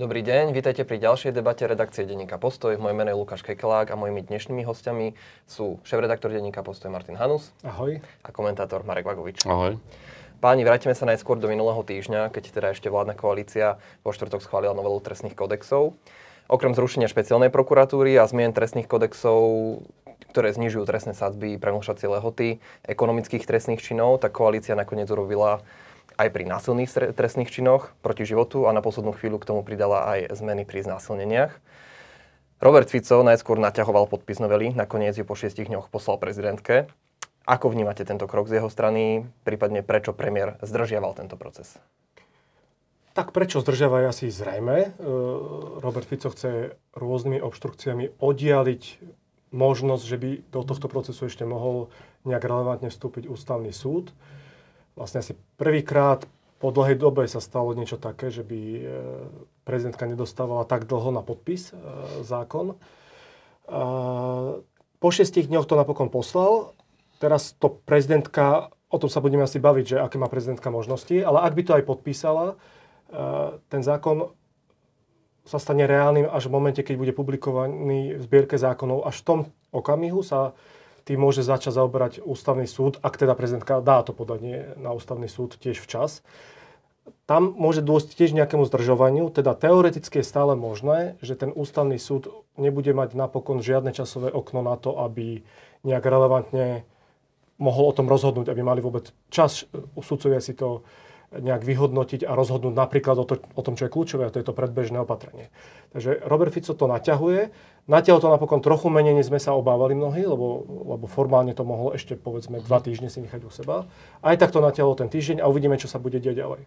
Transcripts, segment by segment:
Dobrý deň, vítajte pri ďalšej debate redakcie denníka Postoj. Moje meno je Lukáš Kekelák a mojimi dnešnými hostiami sú šéf-redaktor denníka Postoj Martin Hanus. Ahoj. A komentátor Marek Vagovič. Ahoj. Páni, vrátime sa najskôr do minulého týždňa, keď teda ešte vládna koalícia vo štvrtok schválila novelu trestných kodexov. Okrem zrušenia špeciálnej prokuratúry a zmien trestných kodexov, ktoré znižujú trestné sadzby, premlšacie lehoty ekonomických trestných činov, tak koalícia nakoniec urobila aj pri násilných trestných činoch proti životu a na poslednú chvíľu k tomu pridala aj zmeny pri znásilneniach. Robert Fico najskôr naťahoval podpis novely, nakoniec ju po šiestich dňoch poslal prezidentke. Ako vnímate tento krok z jeho strany, prípadne prečo premiér zdržiaval tento proces? Tak prečo zdržiava je asi zrejme. E, Robert Fico chce rôznymi obštrukciami oddialiť možnosť, že by do tohto procesu ešte mohol nejak relevantne vstúpiť ústavný súd vlastne asi prvýkrát po dlhej dobe sa stalo niečo také, že by e, prezidentka nedostávala tak dlho na podpis e, zákon. Po šiestich dňoch to napokon poslal. Teraz to prezidentka, o tom sa budeme asi baviť, že aké má prezidentka možnosti, ale ak by to aj podpísala, e, ten zákon sa stane reálnym až v momente, keď bude publikovaný v zbierke zákonov. Až v tom okamihu sa tým môže začať zaoberať ústavný súd, ak teda prezidentka dá to podanie na ústavný súd tiež včas. Tam môže dôjsť tiež nejakému zdržovaniu, teda teoreticky je stále možné, že ten ústavný súd nebude mať napokon žiadne časové okno na to, aby nejak relevantne mohol o tom rozhodnúť, aby mali vôbec čas sudcovia si to nejak vyhodnotiť a rozhodnúť napríklad o, to, o tom, čo je kľúčové, a to je to predbežné opatrenie. Takže Robert Fico to naťahuje. Natiahol to napokon trochu menej, než sme sa obávali mnohí, lebo, lebo formálne to mohlo ešte povedzme dva týždne si nechať u seba. Aj tak to natiahol ten týždeň a uvidíme, čo sa bude diať ďalej.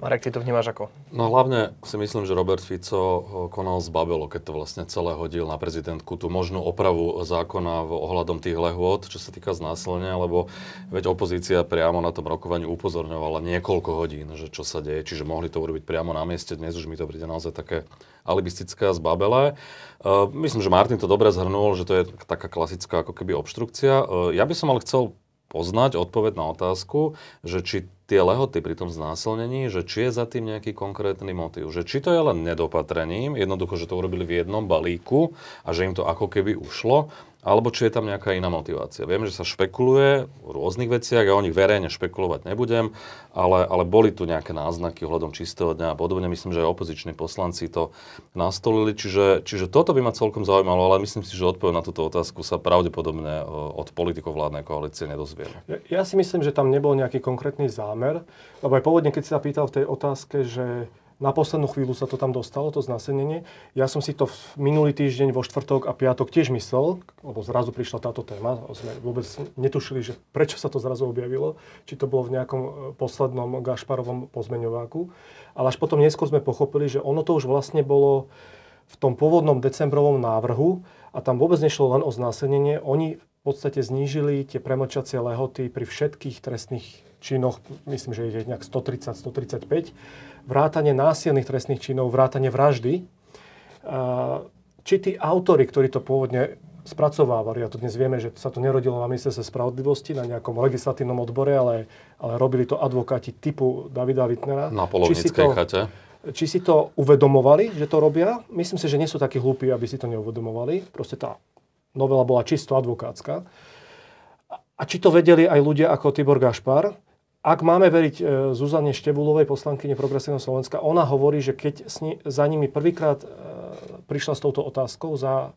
Marek, ty to vnímaš ako? No hlavne si myslím, že Robert Fico eh, konal zbabelo, keď to vlastne celé hodil na prezidentku, tú možnú opravu zákona v ohľadom tých lehôd, čo sa týka znásilnenia, lebo veď opozícia priamo na tom rokovaní upozorňovala niekoľko hodín, že čo sa deje, čiže mohli to urobiť priamo na mieste. Dnes už mi to príde naozaj také alibistické a zbabelé. Uh, myslím, že Martin to dobre zhrnul, že to je taká klasická ako keby obštrukcia. Uh, ja by som ale chcel poznať odpoveď na otázku, že či tie lehoty pri tom znásilnení, že či je za tým nejaký konkrétny motiv. Že či to je len nedopatrením, jednoducho, že to urobili v jednom balíku a že im to ako keby ušlo, alebo či je tam nejaká iná motivácia. Viem, že sa špekuluje v rôznych veciach, ja o nich verejne špekulovať nebudem, ale, ale boli tu nejaké náznaky ohľadom čistého dňa a podobne. Myslím, že aj opoziční poslanci to nastolili, čiže, čiže toto by ma celkom zaujímalo, ale myslím si, že odpoveď na túto otázku sa pravdepodobne od politikov vládnej koalície nedozvieme. Ja, ja si myslím, že tam nebol nejaký konkrétny zámer, lebo aj pôvodne, keď si sa pýtal v tej otázke, že na poslednú chvíľu sa to tam dostalo, to znasenenie. Ja som si to v minulý týždeň vo štvrtok a piatok tiež myslel, lebo zrazu prišla táto téma. Sme vôbec netušili, že prečo sa to zrazu objavilo. Či to bolo v nejakom e, poslednom Gašparovom pozmeňováku. Ale až potom neskôr sme pochopili, že ono to už vlastne bolo v tom pôvodnom decembrovom návrhu a tam vôbec nešlo len o znásilnenie. Oni v podstate znížili tie premočacie lehoty pri všetkých trestných činoch, myslím, že je nejak 130-135 vrátanie násilných trestných činov, vrátanie vraždy. Či tí autory, ktorí to pôvodne spracovávali, a to dnes vieme, že sa to nerodilo na ministerstve spravodlivosti, na nejakom legislatívnom odbore, ale, ale robili to advokáti typu Davida Wittnera. Na polovníckej chate. Či si to uvedomovali, že to robia? Myslím si, že nie sú takí hlúpi, aby si to neuvedomovali. Proste tá novela bola čisto advokátska. A či to vedeli aj ľudia ako Tibor Gašpar, ak máme veriť e, Zuzane Števulovej, poslankyne Progresívneho Slovenska, ona hovorí, že keď ni, za nimi prvýkrát e, prišla s touto otázkou za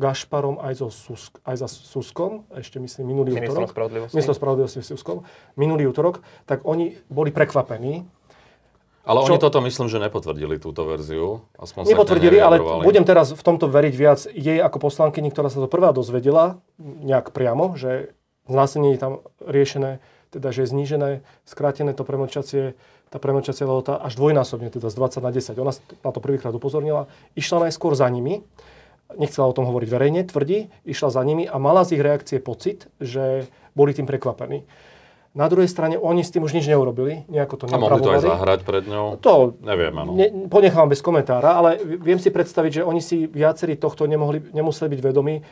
Gašparom aj, so Susk, aj za Suskom, ešte myslím minulý Ministrom útorok. Spravodlivosti. Ministrom spravodlivosti. Suskom. Minulý útorok, tak oni boli prekvapení. Ale čo? oni toto myslím, že nepotvrdili túto verziu. Aspoň nepotvrdili, ale budem teraz v tomto veriť viac jej ako poslankyni, ktorá sa to prvá dozvedela nejak priamo, že znásilnenie je tam riešené teda že je znížené, skrátené to premlčacie, tá premlčacia lehota až dvojnásobne, teda z 20 na 10. Ona na to prvýkrát upozornila, išla najskôr za nimi, nechcela o tom hovoriť verejne, tvrdí, išla za nimi a mala z ich reakcie pocit, že boli tým prekvapení. Na druhej strane oni s tým už nič neurobili, nejako to A mohli to aj zahrať pred ňou? To Neviem, áno. ne, ponechám bez komentára, ale viem si predstaviť, že oni si viacerí tohto nemohli, nemuseli byť vedomí.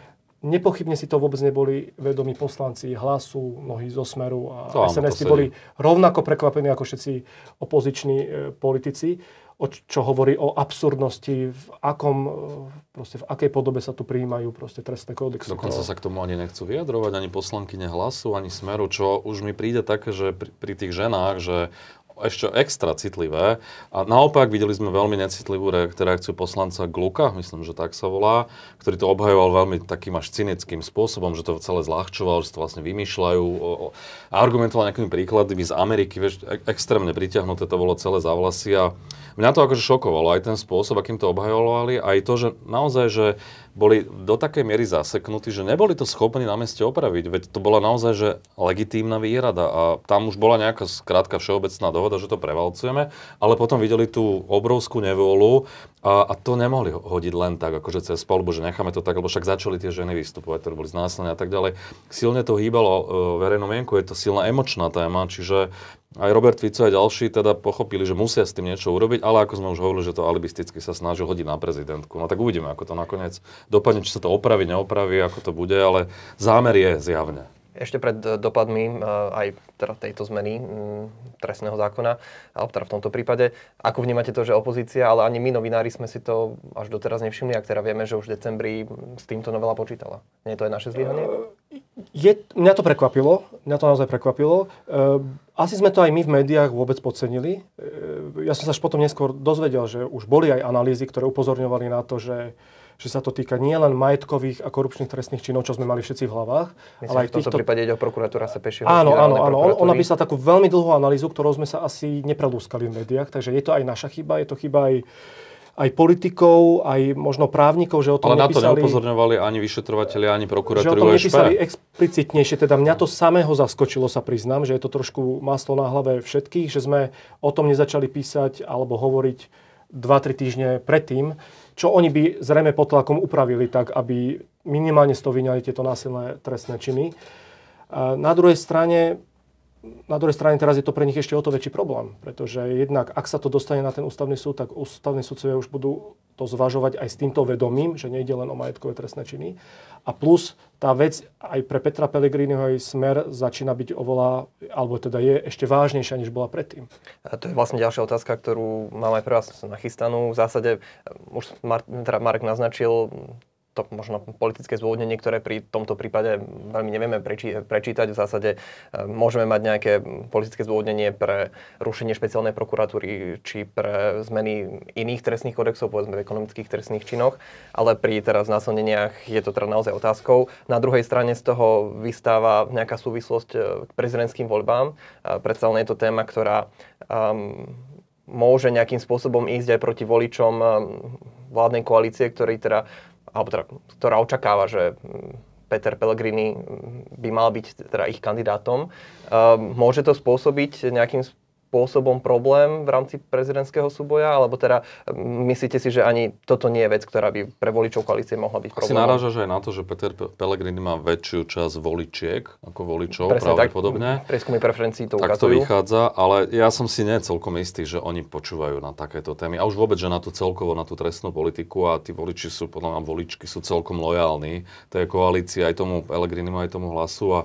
Nepochybne si to vôbec neboli vedomí poslanci hlasu, mnohí zo Smeru a To SNS boli rovnako prekvapení ako všetci opoziční e, politici, čo hovorí o absurdnosti, v akom, e, proste v akej podobe sa tu prijímajú proste trestné kódexy. Dokonca sa k tomu ani nechcú vyjadrovať, ani poslankyne hlasu, ani smeru, čo už mi príde také, že pri, pri tých ženách, že ešte extra citlivé. A naopak videli sme veľmi necitlivú reak- reakciu poslanca Gluka, myslím, že tak sa volá, ktorý to obhajoval veľmi takým až cynickým spôsobom, že to celé zľahčoval, že to vlastne vymýšľajú a argumentoval nejakými príkladmi z Ameriky, vieš, e- extrémne pritiahnuté to bolo celé za vlasy a mňa to akože šokovalo, aj ten spôsob, akým to obhajovali, aj to, že naozaj, že boli do takej miery zaseknutí, že neboli to schopní na mieste opraviť. Veď to bola naozaj že legitímna výhrada a tam už bola nejaká skrátka všeobecná dohoda, že to prevalcujeme, ale potom videli tú obrovskú nevôľu a, a to nemohli ho- hodiť len tak, akože cez palbu, že necháme to tak, lebo však začali tie ženy vystupovať, ktoré boli znásilnené a tak ďalej. Silne to hýbalo e, verejnú mienku, je to silná emočná téma, čiže aj Robert Fico a ďalší teda pochopili, že musia s tým niečo urobiť, ale ako sme už hovorili, že to alibisticky sa snažil hodiť na prezidentku. No tak uvidíme, ako to nakoniec dopadne, či sa to opraví, neopraví, ako to bude, ale zámer je zjavne. Ešte pred e, dopadmi e, aj teda tejto zmeny mm, trestného zákona, alebo teda v tomto prípade, ako vnímate to, že opozícia, ale ani my novinári sme si to až doteraz nevšimli, ak teda vieme, že už v decembri s týmto novela počítala. Nie je to aj naše zlyhanie? Je, mňa to prekvapilo, mňa to naozaj prekvapilo. E, asi sme to aj my v médiách vôbec podcenili. E, ja som sa až potom neskôr dozvedel, že už boli aj analýzy, ktoré upozorňovali na to, že, že sa to týka nielen majetkových a korupčných trestných činov, čo sme mali všetci v hlavách, Myslím, ale aj v tomto týchto... prípade ide o prokuratúra Sepešieho. Áno, áno, áno. On, on prokuratúry. napísal takú veľmi dlhú analýzu, ktorou sme sa asi neprelúskali v médiách, takže je to aj naša chyba, je to chyba aj, aj politikov, aj možno právnikov, že o tom Ale na to nepísali... neupozorňovali ani vyšetrovatelia, ani že o tom USP. nepísali explicitnejšie, teda mňa to samého zaskočilo, sa priznám, že je to trošku maslo na hlave všetkých, že sme o tom nezačali písať alebo hovoriť 2-3 týždne predtým, čo oni by zrejme pod tlakom upravili tak, aby minimálne z toho vyňali tieto násilné trestné činy. Na druhej strane na druhej strane teraz je to pre nich ešte o to väčší problém, pretože jednak ak sa to dostane na ten ústavný súd, tak ústavní sudcovia už budú to zvažovať aj s týmto vedomím, že nejde len o majetkové trestné činy. A plus tá vec aj pre Petra Pellegriniho aj smer začína byť oveľa, alebo teda je ešte vážnejšia, než bola predtým. A to je vlastne ďalšia otázka, ktorú mám aj pre vás nachystanú. V zásade um, už Mar- teda Marek naznačil to možno politické zdôvodnenie, ktoré pri tomto prípade veľmi nevieme preči- prečítať. V zásade um, môžeme mať nejaké politické zdôvodnenie pre rušenie špeciálnej prokuratúry či pre zmeny iných trestných kodexov, povedzme v ekonomických trestných činoch, ale pri teraz násilneniach je to teda naozaj otázkou. Na druhej strane z toho vystáva nejaká súvislosť e, k prezidentským voľbám. A Predsa len je to téma, ktorá um, môže nejakým spôsobom ísť aj proti voličom um, vládnej koalície, ktorý teda, alebo teda, ktorá očakáva, že mm, Peter Pellegrini mm, by mal byť teda ich kandidátom. Um, môže to spôsobiť nejakým spôsobom problém v rámci prezidentského súboja, alebo teda myslíte si, že ani toto nie je vec, ktorá by pre voličov koalície mohla byť Asi problémom? narážaš aj na to, že Peter Pe- Pellegrini má väčšiu časť voličiek ako voličov, Presne tak, pravdepodobne. prieskumy preferencií to Tak to ukazujú. vychádza, ale ja som si nie celkom istý, že oni počúvajú na takéto témy. A už vôbec, že na tú celkovo, na tú trestnú politiku a tí voliči sú, podľa mňa voličky sú celkom lojálni tej koalícii, aj tomu Pellegrinimu, aj tomu hlasu. A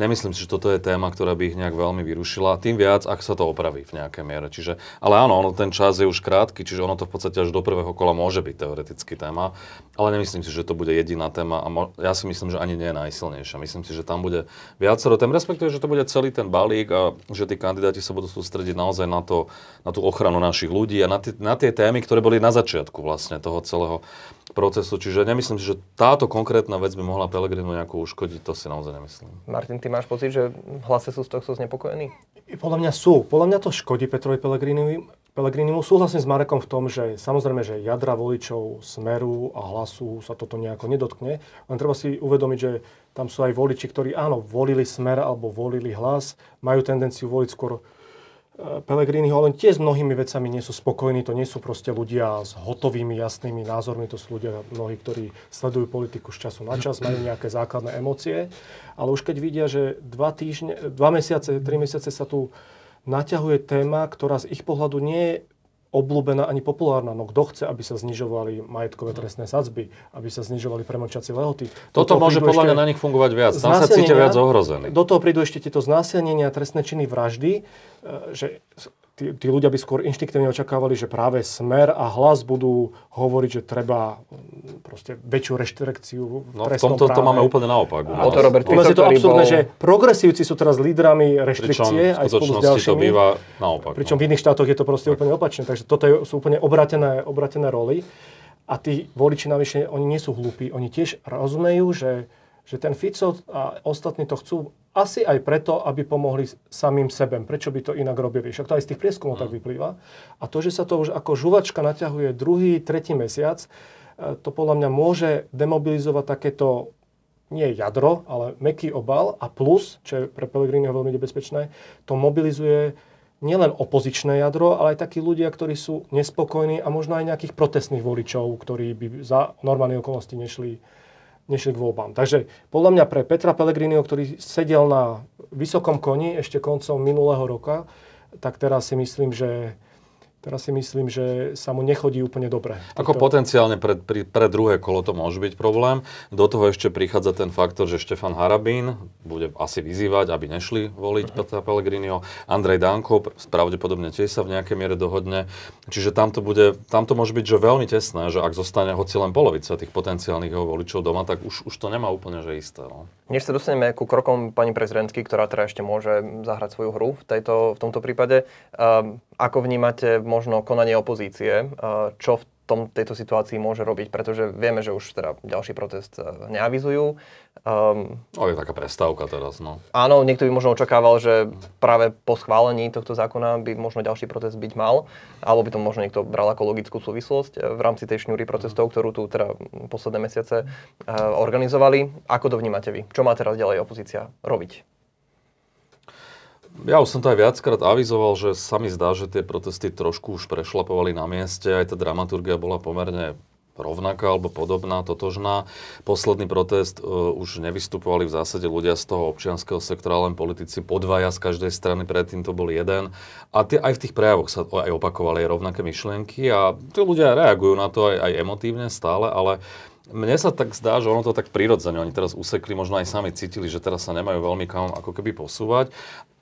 Nemyslím si, že toto je téma, ktorá by ich nejak veľmi vyrušila. Tým viac, ak sa to opraví v nejakej miere. Čiže, ale áno, ono, ten čas je už krátky, čiže ono to v podstate až do prvého kola môže byť teoreticky téma. Ale nemyslím si, že to bude jediná téma a mo- ja si myslím, že ani nie je najsilnejšia. Myslím si, že tam bude viacero tém, respektíve, že to bude celý ten balík a že tí kandidáti sa budú sústrediť naozaj na, to, na tú ochranu našich ľudí a na, tie- na tie témy, ktoré boli na začiatku vlastne toho celého procesu. Čiže nemyslím si, že táto konkrétna vec by mohla Pelegrinu nejako uškodiť, to si naozaj nemyslím. Martin, ty máš pocit, že v hlase sú z tohto znepokojení? Podľa mňa sú. Podľa mňa to škodí Petrovi Pellegrinimu. Pellegrinimu. Súhlasím s Marekom v tom, že samozrejme, že jadra voličov Smeru a Hlasu sa toto nejako nedotkne. Len treba si uvedomiť, že tam sú aj voliči, ktorí áno, volili Smer alebo volili Hlas, majú tendenciu voliť skôr Pelegriniho, ale tiež s mnohými vecami nie sú spokojní, to nie sú proste ľudia s hotovými, jasnými názormi, to sú ľudia mnohí, ktorí sledujú politiku z času na čas, majú nejaké základné emócie, ale už keď vidia, že dva týždne, dva mesiace, tri mesiace sa tu naťahuje téma, ktorá z ich pohľadu nie je obľúbená ani populárna. No kto chce, aby sa znižovali majetkové trestné sadzby, aby sa znižovali premlčacie lehoty. Toto môže podľa mňa na nich fungovať viac. Tam sa cítia viac ohrození. Do toho prídu ešte tieto znásilnenia, trestné činy vraždy, e, že tí, tí ľudia by skôr inštiktívne očakávali, že práve smer a hlas budú hovoriť, že treba mm, proste väčšiu reštrikciu v no, v tomto práve. to máme úplne naopak. A to Robert U nás je to absurdné, bol... že progresívci sú teraz lídrami reštrikcie aj spolu s ďalšími. to býva naopak. Pričom no. v iných štátoch je to proste tak. úplne opačné. Takže toto je, sú úplne obratené, obratené roly. A tí voliči navyše, oni nie sú hlúpi. Oni tiež rozumejú, že, že ten Fico a ostatní to chcú asi aj preto, aby pomohli samým sebem. Prečo by to inak robili? Však to aj z tých prieskumov tak vyplýva. A to, že sa to už ako žuvačka naťahuje druhý, tretí mesiac, e, to podľa mňa môže demobilizovať takéto nie jadro, ale meký obal a plus, čo je pre Pellegriniho veľmi nebezpečné, to mobilizuje nielen opozičné jadro, ale aj takí ľudia, ktorí sú nespokojní a možno aj nejakých protestných voličov, ktorí by za normálne okolnosti nešli nešli k voľbám. Takže podľa mňa pre Petra Pellegriniho, ktorý sedel na vysokom koni ešte koncom minulého roka, tak teraz si myslím, že Teraz si myslím, že sa mu nechodí úplne dobre. Ako to... potenciálne pre, pre, pre druhé kolo to môže byť problém. Do toho ešte prichádza ten faktor, že Štefan Harabín bude asi vyzývať, aby nešli voliť uh-huh. Petra Pellegrinio. Andrej Danko pravdepodobne tiež sa v nejakej miere dohodne. Čiže tam to, bude, tam to môže byť že veľmi tesné, že ak zostane hoci len polovica tých potenciálnych jeho voličov doma, tak už, už to nemá úplne že isté. No. Než sa dostaneme ku krokom pani prezidentky, ktorá teda ešte môže zahrať svoju hru v, tejto, v tomto prípade, um, ako vnímate možno konanie opozície, čo v tom, tejto situácii môže robiť, pretože vieme, že už teda ďalší protest e, neavizujú. Um, je taká prestávka teraz, no. Áno, niekto by možno očakával, že práve po schválení tohto zákona by možno ďalší protest byť mal, alebo by to možno niekto bral ako logickú súvislosť e, v rámci tej šňúry protestov, ktorú tu teda posledné mesiace uh, organizovali. Ako to vnímate vy? Čo má teraz ďalej opozícia robiť? Ja už som to aj viackrát avizoval, že sa mi zdá, že tie protesty trošku už prešlapovali na mieste, aj tá dramaturgia bola pomerne rovnaká alebo podobná, totožná. Posledný protest uh, už nevystupovali v zásade ľudia z toho občianského sektora, len politici podvaja z každej strany, predtým to bol jeden. A tie, aj v tých prejavoch sa aj opakovali rovnaké myšlienky a tí ľudia reagujú na to aj, aj emotívne stále, ale mne sa tak zdá, že ono to tak prirodzene, oni teraz usekli, možno aj sami cítili, že teraz sa nemajú veľmi kam ako keby posúvať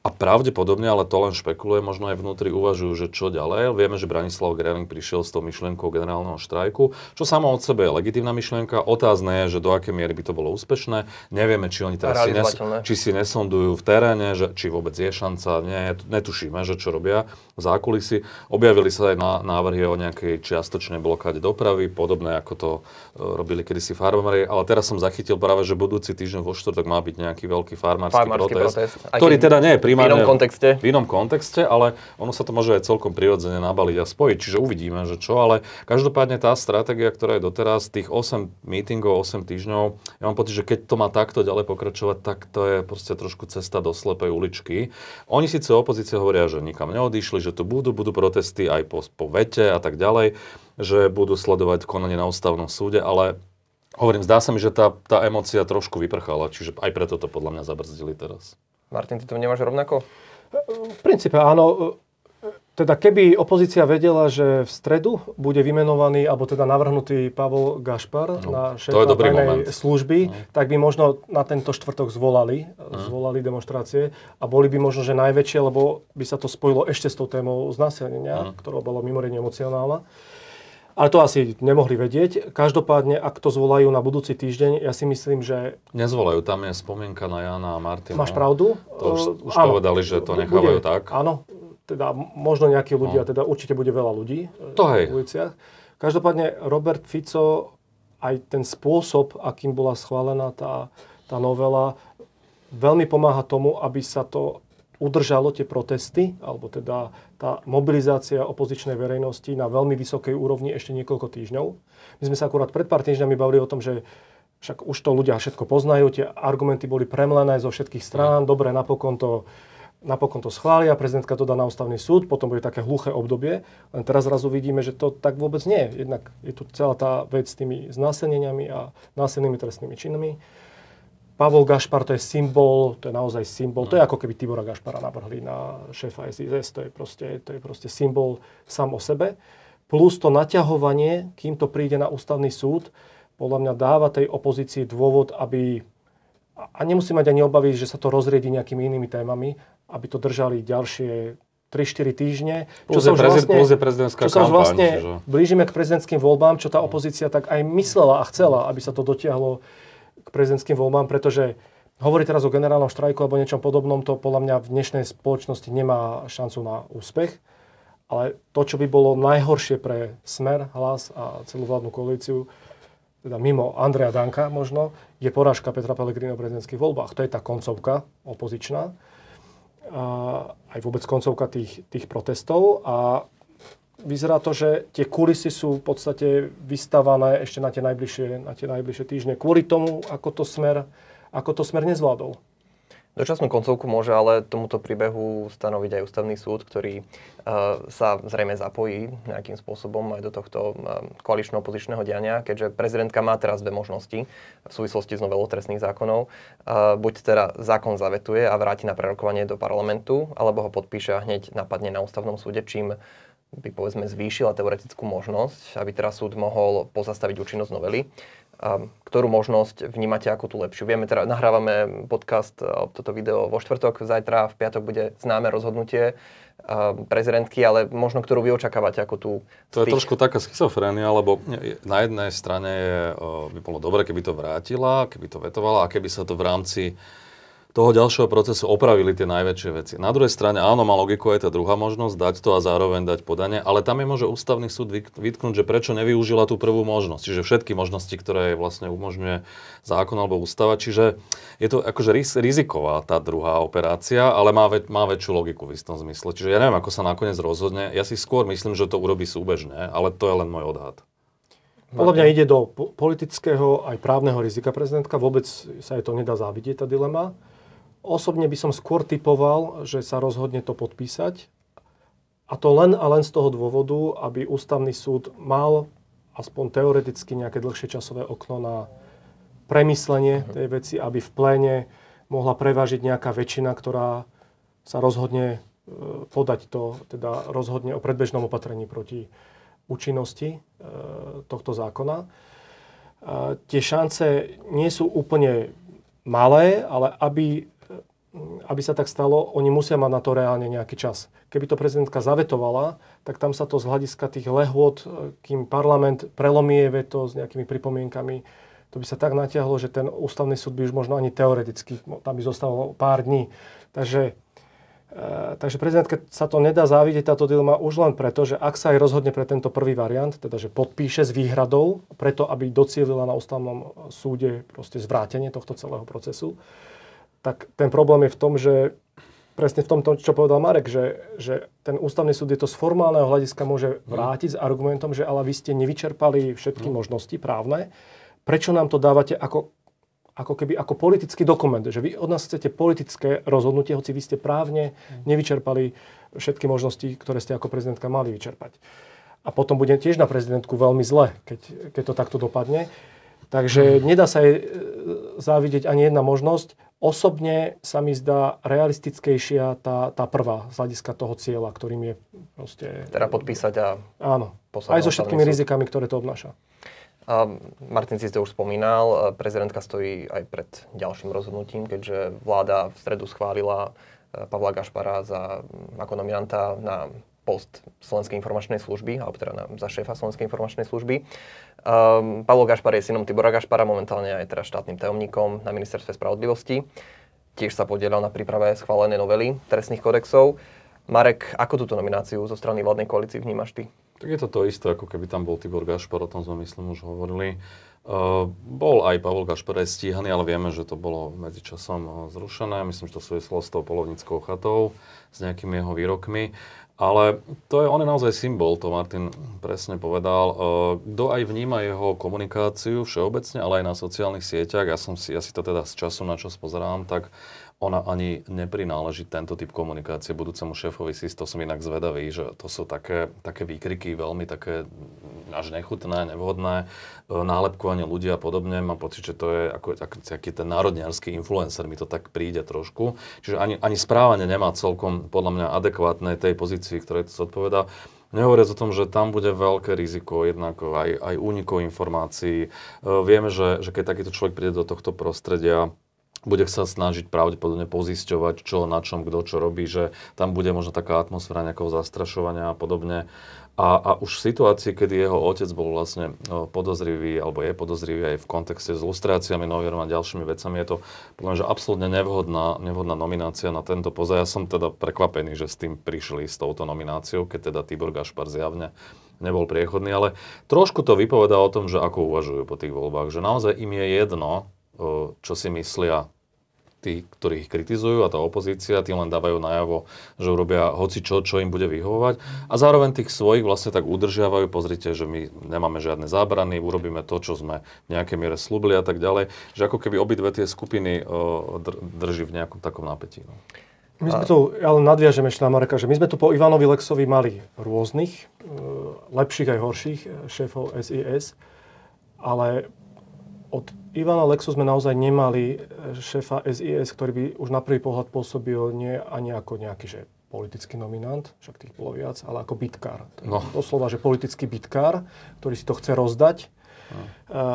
a pravdepodobne, ale to len špekuluje, možno aj vnútri uvažujú, že čo ďalej. Vieme, že Branislav Grering prišiel s tou myšlienkou generálneho štrajku, čo samo od sebe je legitímna myšlienka. Otázne je, že do akej miery by to bolo úspešné. Nevieme, či oni teraz si, nes- či si nesondujú v teréne, že, či vôbec je šanca. Nie, netušíme, že čo robia v zákulisi. Objavili sa aj na, návrhy o nejakej čiastočnej blokáde dopravy, podobné ako to e, robili kedysi farmári. Ale teraz som zachytil práve, že budúci týždeň vo štvrtok má byť nejaký veľký farmársky, farmársky protest, protest. ktorý teda nie je primárne... V inom kontexte. V inom kontexte, ale ono sa to môže aj celkom prirodzene nabaliť a spojiť, čiže uvidíme, že čo, ale každopádne tá stratégia, ktorá je doteraz, tých 8 meetingov, 8 týždňov, ja mám pocit, že keď to má takto ďalej pokračovať, tak to je proste trošku cesta do slepej uličky. Oni síce opozícia hovoria, že nikam neodišli, že tu budú, budú protesty aj po, po vete a tak ďalej, že budú sledovať konanie na ústavnom súde, ale Hovorím, zdá sa mi, že tá, tá emocia trošku vyprchala, čiže aj preto to podľa mňa zabrzdili teraz. Martin, ty to vnímaš rovnako? V princípe áno. Teda keby opozícia vedela, že v stredu bude vymenovaný, alebo teda navrhnutý Pavol Gašpar no, na šéfa tajnej služby, no. tak by možno na tento štvrtok zvolali, no. zvolali demonstrácie a boli by možno, že najväčšie, lebo by sa to spojilo ešte s tou témou znásilnenia, no. ktorá bola mimoriadne emocionálna. Ale to asi nemohli vedieť. Každopádne, ak to zvolajú na budúci týždeň, ja si myslím, že... Nezvolajú, tam je spomienka na Jana a Martina. Máš pravdu? To už, už áno, povedali, že to nechávajú bude, tak. Áno, teda možno nejakí ľudia, no. teda určite bude veľa ľudí to hej. v uliciach. Každopádne Robert Fico, aj ten spôsob, akým bola schválená tá, tá novela, veľmi pomáha tomu, aby sa to udržalo tie protesty, alebo teda tá mobilizácia opozičnej verejnosti na veľmi vysokej úrovni ešte niekoľko týždňov. My sme sa akurát pred pár týždňami bavili o tom, že však už to ľudia všetko poznajú, tie argumenty boli premlené zo všetkých strán, dobre, napokon to napokon to schvália, prezidentka to dá na ústavný súd, potom bude také hluché obdobie. Len teraz zrazu vidíme, že to tak vôbec nie je. Jednak je tu celá tá vec s tými znásilneniami a násilnými trestnými činmi. Pavol Gašpar to je symbol, to je naozaj symbol, to je ako keby Tibora Gašpara navrhli na šéfa SIS, to je proste, to je proste symbol sám o sebe. Plus to naťahovanie, kým to príde na ústavný súd, podľa mňa dáva tej opozícii dôvod, aby a nemusí mať ani obavy, že sa to rozriedi nejakými inými témami, aby to držali ďalšie 3-4 týždne. Plus čo sa už vlastne, čo sa už vlastne blížime k prezidentským voľbám, čo tá opozícia tak aj myslela a chcela, aby sa to dotiahlo k prezidentským voľbám, pretože hovorí teraz o generálnom štrajku alebo niečom podobnom, to podľa mňa v dnešnej spoločnosti nemá šancu na úspech. Ale to, čo by bolo najhoršie pre Smer, Hlas a celú vládnu koalíciu, teda mimo Andreja Danka možno, je porážka Petra Pellegrino v prezidentských voľbách. To je tá koncovka opozičná. A aj vôbec koncovka tých, tých protestov. A vyzerá to, že tie kulisy sú v podstate vystavané ešte na tie najbližšie, na tie najbližšie týždne. Kvôli tomu, ako to smer, ako to smer nezvládol. Dočasnú koncovku môže ale tomuto príbehu stanoviť aj ústavný súd, ktorý uh, sa zrejme zapojí nejakým spôsobom aj do tohto uh, koalično-opozičného diania, keďže prezidentka má teraz dve možnosti v súvislosti s novelou trestných zákonov. Uh, buď teda zákon zavetuje a vráti na prerokovanie do parlamentu, alebo ho podpíše a hneď napadne na ústavnom súde, čím by povedzme zvýšila teoretickú možnosť, aby teraz súd mohol pozastaviť účinnosť novely ktorú možnosť vnímate ako tú lepšiu. Vieme, teda nahrávame podcast, toto video vo štvrtok, zajtra v piatok bude známe rozhodnutie prezidentky, ale možno ktorú vy očakávate ako tú... To je trošku taká schizofrénia, lebo na jednej strane by bolo dobre, keby to vrátila, keby to vetovala a keby sa to v rámci toho ďalšieho procesu opravili tie najväčšie veci. Na druhej strane, áno, má logiku aj tá druhá možnosť, dať to a zároveň dať podanie, ale tam je môže ústavný súd vytknúť, že prečo nevyužila tú prvú možnosť, čiže všetky možnosti, ktoré vlastne umožňuje zákon alebo ústava, čiže je to akože riziková tá druhá operácia, ale má, väč- má väčšiu logiku v istom zmysle. Čiže ja neviem, ako sa nakoniec rozhodne. Ja si skôr myslím, že to urobí súbežne, ale to je len môj odhad. Podľa mňa ide do politického aj právneho rizika prezidentka. Vôbec sa jej to nedá závidieť, tá dilema. Osobne by som skôr typoval, že sa rozhodne to podpísať. A to len a len z toho dôvodu, aby ústavný súd mal aspoň teoreticky nejaké dlhšie časové okno na premyslenie tej veci, aby v pléne mohla prevážiť nejaká väčšina, ktorá sa rozhodne e, podať to, teda rozhodne o predbežnom opatrení proti účinnosti e, tohto zákona. E, tie šance nie sú úplne malé, ale aby aby sa tak stalo, oni musia mať na to reálne nejaký čas. Keby to prezidentka zavetovala, tak tam sa to z hľadiska tých lehôd, kým parlament prelomie veto s nejakými pripomienkami, to by sa tak natiahlo, že ten ústavný súd by už možno ani teoreticky, tam by zostalo pár dní. Takže, e, takže prezidentke sa to nedá závidieť, táto dilema, už len preto, že ak sa aj rozhodne pre tento prvý variant, teda že podpíše s výhradou, preto aby docielila na ústavnom súde proste zvrátenie tohto celého procesu, tak ten problém je v tom, že presne v tom, čo povedal Marek, že, že ten ústavný súd je to z formálneho hľadiska môže mhm. vrátiť s argumentom, že ale vy ste nevyčerpali všetky mm. možnosti právne. Prečo nám to dávate ako, ako keby ako politický dokument? Že vy od nás chcete politické rozhodnutie, hoci vy ste právne mm. nevyčerpali všetky možnosti, ktoré ste ako prezidentka mali vyčerpať. A potom bude tiež na prezidentku veľmi zle, keď, keď to takto dopadne. Takže nedá sa jej e, závidieť ani jedna možnosť. Osobne sa mi zdá realistickejšia tá, tá prvá z hľadiska toho cieľa, ktorým je proste... Teda podpísať a... Áno, aj so všetkými súd. rizikami, ktoré to obnáša. A Martin si to už spomínal, prezidentka stojí aj pred ďalším rozhodnutím, keďže vláda v stredu schválila e, Pavla Gašpara za, ako nominanta na post Slovenskej informačnej služby, alebo teda na, za šéfa Slovenskej informačnej služby. Um, Pavlo Gašpar je synom Tibora Gašpara, momentálne aj teraz štátnym tajomníkom na ministerstve spravodlivosti. Tiež sa podielal na príprave schválenej novely trestných kodexov. Marek, ako túto nomináciu zo strany vládnej koalície vnímaš ty? Tak je to to isté, ako keby tam bol Tibor Gašpar, o tom sme myslím už hovorili. Uh, bol aj Pavol Gašpar aj stíhaný, ale vieme, že to bolo medzičasom uh, zrušené. Myslím, že to súvislo s tou polovnickou chatou, s nejakými jeho výrokmi. Ale to je, on je naozaj symbol, to Martin presne povedal. E, kto aj vníma jeho komunikáciu všeobecne, ale aj na sociálnych sieťach, ja, som si, ja si to teda z času na čas pozerám, tak ona ani neprináleží tento typ komunikácie budúcemu šéfovi SIS. To som inak zvedavý, že to sú také, také výkriky, veľmi také až nechutné, nevhodné, e, nálepkovanie ľudí a podobne. Mám pocit, že to je ako, ako taký ten národniarský influencer, mi to tak príde trošku. Čiže ani, ani správanie nemá celkom podľa mňa adekvátne tej pozícii, ktorej to zodpoveda. Nehovoriac o tom, že tam bude veľké riziko, jednak aj, aj únikov informácií. E, vieme, že, že keď takýto človek príde do tohto prostredia, bude sa snažiť pravdepodobne pozisťovať, čo na čom, kto čo robí, že tam bude možno taká atmosféra nejakého zastrašovania a podobne. A, a už v situácii, kedy jeho otec bol vlastne e, podozrivý, alebo je podozrivý aj v kontexte s lustráciami, novierom a ďalšími vecami, je to podľa že absolútne nevhodná, nevhodná nominácia na tento poza. Ja som teda prekvapený, že s tým prišli s touto nomináciou, keď teda Tibor Gašpar zjavne nebol priechodný, ale trošku to vypovedá o tom, že ako uvažujú po tých voľbách, že naozaj im je jedno, čo si myslia tí, ktorí ich kritizujú a tá opozícia, tí len dávajú najavo, že urobia hoci čo, čo im bude vyhovovať. A zároveň tých svojich vlastne tak udržiavajú, pozrite, že my nemáme žiadne zábrany, urobíme to, čo sme v nejakej miere slúbili a tak ďalej. Že ako keby obidve tie skupiny drží v nejakom takom napätí. No. My sme tu, ale nadviažem ešte na Mareka, že my sme tu po Ivanovi Lexovi mali rôznych, lepších aj horších šéfov SIS, ale od Ivana Lexu sme naozaj nemali e, šéfa SIS, ktorý by už na prvý pohľad pôsobil nie ani ako nejaký že politický nominant, však tých bolo viac, ale ako bitkár. No. Doslova, že politický bitkár, ktorý si to chce rozdať no.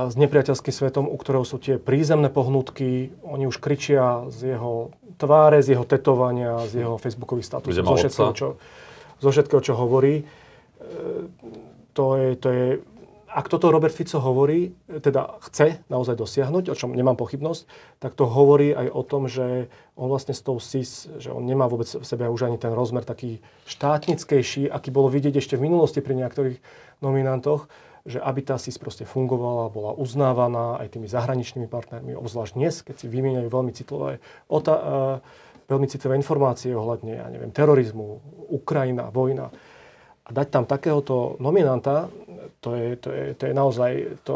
s nepriateľským svetom, u ktorého sú tie prízemné pohnutky, oni už kričia z jeho tváre, z jeho tetovania, z jeho facebookových statusov, zo všetkého, čo, zo všetkého, čo hovorí. E, to je, to je ak toto Robert Fico hovorí, teda chce naozaj dosiahnuť, o čom nemám pochybnosť, tak to hovorí aj o tom, že on vlastne s tou SIS, že on nemá vôbec v sebe už ani ten rozmer taký štátnickejší, aký bolo vidieť ešte v minulosti pri niektorých nominantoch, že aby tá SIS proste fungovala, bola uznávaná aj tými zahraničnými partnermi, obzvlášť dnes, keď si vymieňajú veľmi citlivé, ota, uh, veľmi citlivé informácie ohľadne, ja neviem, terorizmu, Ukrajina, vojna. A dať tam takéhoto nominanta, to je, to je, to je naozaj, to,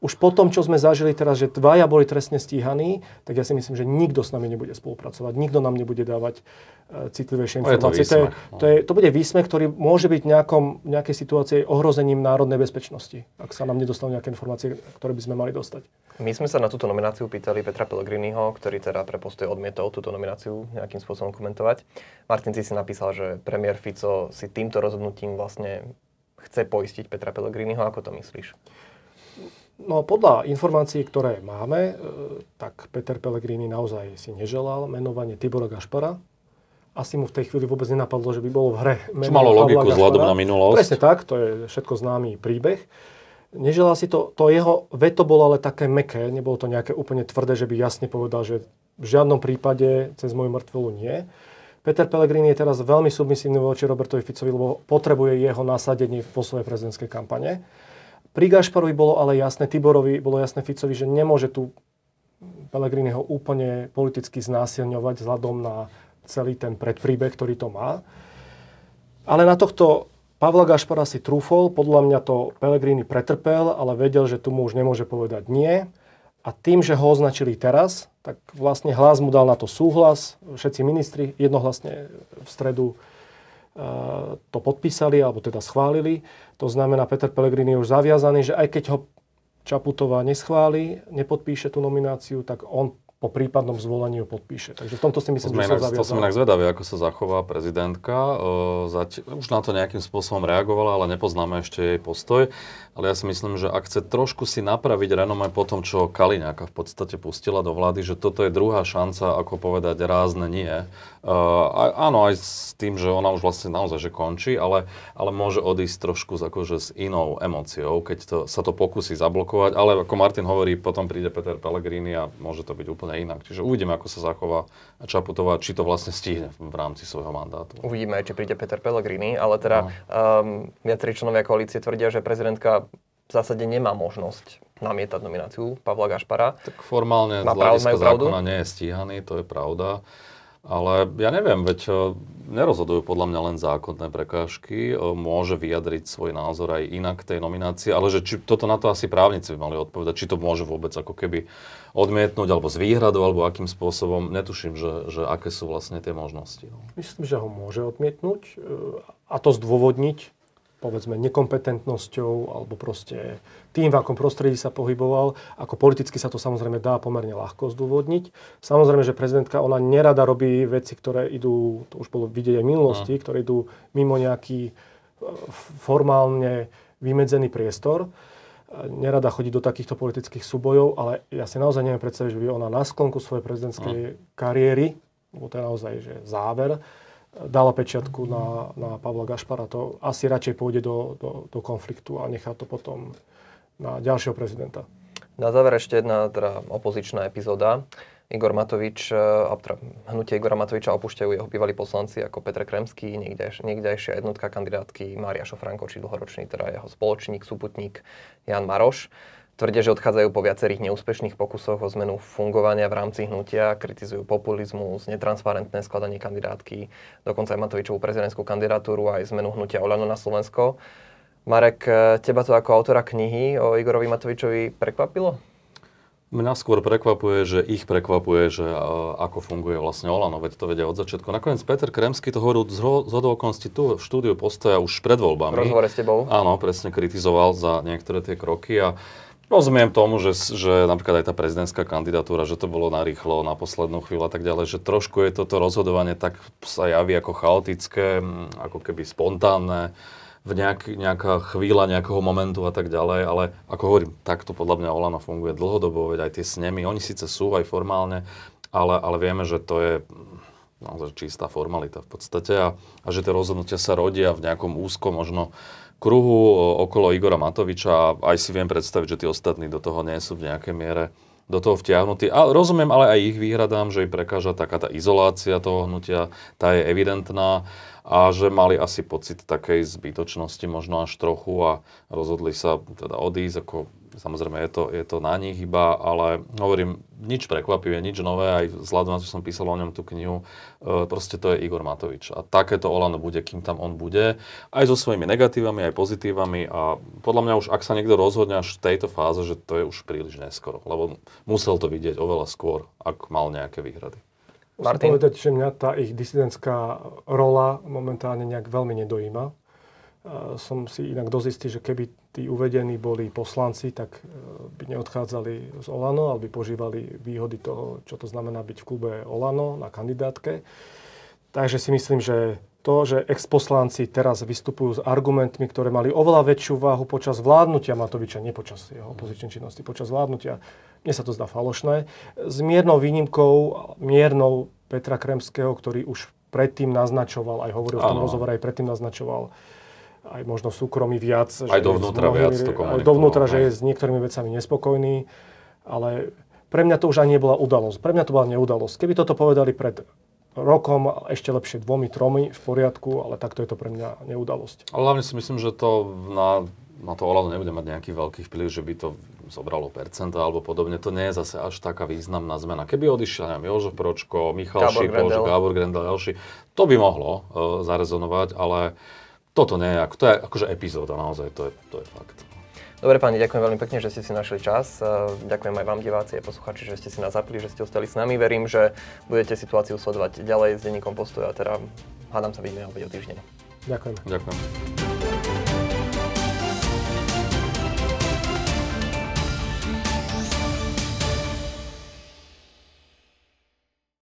už po tom, čo sme zažili teraz, že dvaja boli trestne stíhaní, tak ja si myslím, že nikto s nami nebude spolupracovať, nikto nám nebude dávať uh, citlivejšie informácie. To, je to, výsmech, no. to, je, to bude výsmech, ktorý môže byť v nejakom, nejakej situácii ohrozením národnej bezpečnosti, ak sa nám nedostanú nejaké informácie, ktoré by sme mali dostať. My sme sa na túto nomináciu pýtali Petra Pellegriniho, ktorý teda pre postoj odmietol túto nomináciu nejakým spôsobom komentovať. Martin si si napísal, že premiér Fico si týmto rozhodnutím vlastne chce poistiť Petra Pellegriniho. Ako to myslíš? No podľa informácií, ktoré máme, e, tak Peter Pellegrini naozaj si neželal menovanie Tibora Gašpara. Asi mu v tej chvíli vôbec nenapadlo, že by bolo v hre Čo malo logiku vzhľadom na minulosť. Presne tak, to je všetko známy príbeh. Neželal si to, to jeho veto bolo ale také meké, nebolo to nejaké úplne tvrdé, že by jasne povedal, že v žiadnom prípade cez moju mŕtvolu nie. Peter Pellegrini je teraz veľmi submisívny voči Robertovi Ficovi, lebo potrebuje jeho nasadenie po svojej prezidentskej kampane. Pri Gašparovi bolo ale jasné, Tiborovi bolo jasné Ficovi, že nemôže tu Pellegriniho úplne politicky znásilňovať vzhľadom na celý ten predpríbeh, ktorý to má. Ale na tohto Pavla Gašpara si trúfol, podľa mňa to Pellegrini pretrpel, ale vedel, že tu mu už nemôže povedať nie. A tým, že ho označili teraz, tak vlastne hlas mu dal na to súhlas. Všetci ministri jednohlasne v stredu to podpísali, alebo teda schválili. To znamená, Peter Pellegrini je už zaviazaný, že aj keď ho Čaputová neschváli, nepodpíše tú nomináciu, tak on po prípadnom zvolení ho podpíše. Takže v tomto si myslím, že sa To som inak zvedavý, ako sa zachová prezidentka. Už na to nejakým spôsobom reagovala, ale nepoznáme ešte jej postoj. Ale ja si myslím, že ak chce trošku si napraviť renome po tom, čo Kaliňáka v podstate pustila do vlády, že toto je druhá šanca, ako povedať rázne nie. Uh, áno, aj s tým, že ona už vlastne naozaj že končí, ale, ale môže odísť trošku akože s inou emóciou, keď to, sa to pokusí zablokovať. Ale ako Martin hovorí, potom príde Peter Pellegrini a môže to byť úplne inak. Čiže uvidíme, ako sa zachová Čaputová, či to vlastne stihne v rámci svojho mandátu. Uvidíme, či príde Peter Pellegrini, ale teda no. um, viacerí členovia koalície tvrdia, že prezidentka v zásade nemá možnosť namietať nomináciu Pavla Gašpara. Tak formálne z hľadiska zákona nie je stíhaný, to je pravda Ale ja neviem, veď e, nerozhodujú podľa mňa len zákonné prekážky, e, môže vyjadriť svoj názor aj inak tej nominácii, ale že či toto na to asi právnici by mali odpovedať, či to môže vôbec ako keby odmietnúť, alebo z výhradu, alebo akým spôsobom, netuším, že, že aké sú vlastne tie možnosti. No. Myslím, že ho môže odmietnúť e, a to zdôvodniť povedzme nekompetentnosťou alebo proste tým, v akom prostredí sa pohyboval. Ako politicky sa to samozrejme dá pomerne ľahko zdôvodniť. Samozrejme, že prezidentka, ona nerada robí veci, ktoré idú, to už bolo vidieť aj v minulosti, no. ktoré idú mimo nejaký e, formálne vymedzený priestor. Nerada chodí do takýchto politických súbojov, ale ja si naozaj neviem predstaviť, že by ona na sklonku svojej prezidentskej no. kariéry, lebo to je naozaj že záver, dala pečiatku na, na Pavla Gašpara, to asi radšej pôjde do, do, do konfliktu a nechá to potom na ďalšieho prezidenta. Na záver ešte jedna teda opozičná epizóda. Igor Matovič, e, teda hnutie Igora Matoviča opúšťajú jeho bývalí poslanci ako Petr Kremský, niekdejšia jednotka kandidátky Mária Šofranko, či dlhoročný teda jeho spoločník, súputník Jan Maroš. Tvrdia, že odchádzajú po viacerých neúspešných pokusoch o zmenu fungovania v rámci hnutia, kritizujú populizmus, netransparentné skladanie kandidátky, dokonca aj Matovičovú prezidentskú kandidatúru aj zmenu hnutia Olano na Slovensko. Marek, teba to ako autora knihy o Igorovi Matovičovi prekvapilo? Mňa skôr prekvapuje, že ich prekvapuje, že ako funguje vlastne Olano, veď to vedia od začiatku. Nakoniec Peter Kremský to hovoril z hodovokonosti tu v štúdiu Postoja už pred voľbami. V rozhovore s tebou? Áno, presne kritizoval za niektoré tie kroky a Rozumiem tomu, že, že napríklad aj tá prezidentská kandidatúra, že to bolo narýchlo, na poslednú chvíľu a tak ďalej, že trošku je toto rozhodovanie tak sa javí ako chaotické, ako keby spontánne, v nejak, nejaká chvíľa, nejakého momentu a tak ďalej, ale ako hovorím, takto podľa mňa Olano funguje dlhodobo, veď aj tie snemy, oni síce sú aj formálne, ale, ale vieme, že to je naozaj čistá formalita v podstate a, a že tie rozhodnutia sa rodia v nejakom úzkom, možno kruhu okolo Igora Matoviča aj si viem predstaviť, že tí ostatní do toho nie sú v nejakej miere do toho vtiahnutí. A rozumiem ale aj ich výhradám, že im prekáža taká tá izolácia toho hnutia, tá je evidentná a že mali asi pocit takej zbytočnosti možno až trochu a rozhodli sa teda odísť, ako Samozrejme, je to, je to na nich iba, ale hovorím, nič prekvapivé, nič nové, aj vzhľadom na to, že som písal o ňom tú knihu, e, proste to je Igor Matovič. A takéto Olano bude, kým tam on bude, aj so svojimi negatívami, aj pozitívami a podľa mňa už, ak sa niekto rozhodne až v tejto fáze, že to je už príliš neskoro, lebo musel to vidieť oveľa skôr, ak mal nejaké výhrady. Martin? Musím povedať, že mňa tá ich disidentská rola momentálne nejak veľmi nedojíma som si inak dosť istý, že keby tí uvedení boli poslanci, tak e, by neodchádzali z Olano, ale by požívali výhody toho, čo to znamená byť v klube Olano na kandidátke. Takže si myslím, že to, že exposlanci teraz vystupujú s argumentmi, ktoré mali oveľa väčšiu váhu počas vládnutia Matoviča, nie počas jeho opozičnej činnosti, počas vládnutia, mne sa to zdá falošné, s miernou výnimkou, miernou Petra Kremského, ktorý už predtým naznačoval, aj hovoril v tom rozhovore, aj predtým naznačoval, aj možno súkromí viac. Aj dovnútra mnohými, viac to Aj dovnútra, že je s niektorými vecami nespokojný, ale pre mňa to už ani nebola udalosť. Pre mňa to bola neudalosť. Keby toto povedali pred rokom, ešte lepšie dvomi, tromi, v poriadku, ale takto je to pre mňa neudalosť. Ale hlavne si myslím, že to na, na to Olano nebude mať nejaký veľký vplyv, že by to zobralo percenta alebo podobne. To nie je zase až taká významná zmena. Keby odišiel neviem, Jožo Pročko, Michal Šipoš, Gábor Grendel, ďalší, to by mohlo uh, zarezonovať, ale toto nie je, ako, to je akože epizóda naozaj, to je, to je fakt. Dobre páni, ďakujem veľmi pekne, že ste si našli čas. Ďakujem aj vám diváci a posluchači, že ste si nás zapli, že ste ostali s nami. Verím, že budete situáciu sledovať ďalej s denníkom postoja, teda hádam sa vidíme opäť o týždeň. Ďakujem. Ďakujem.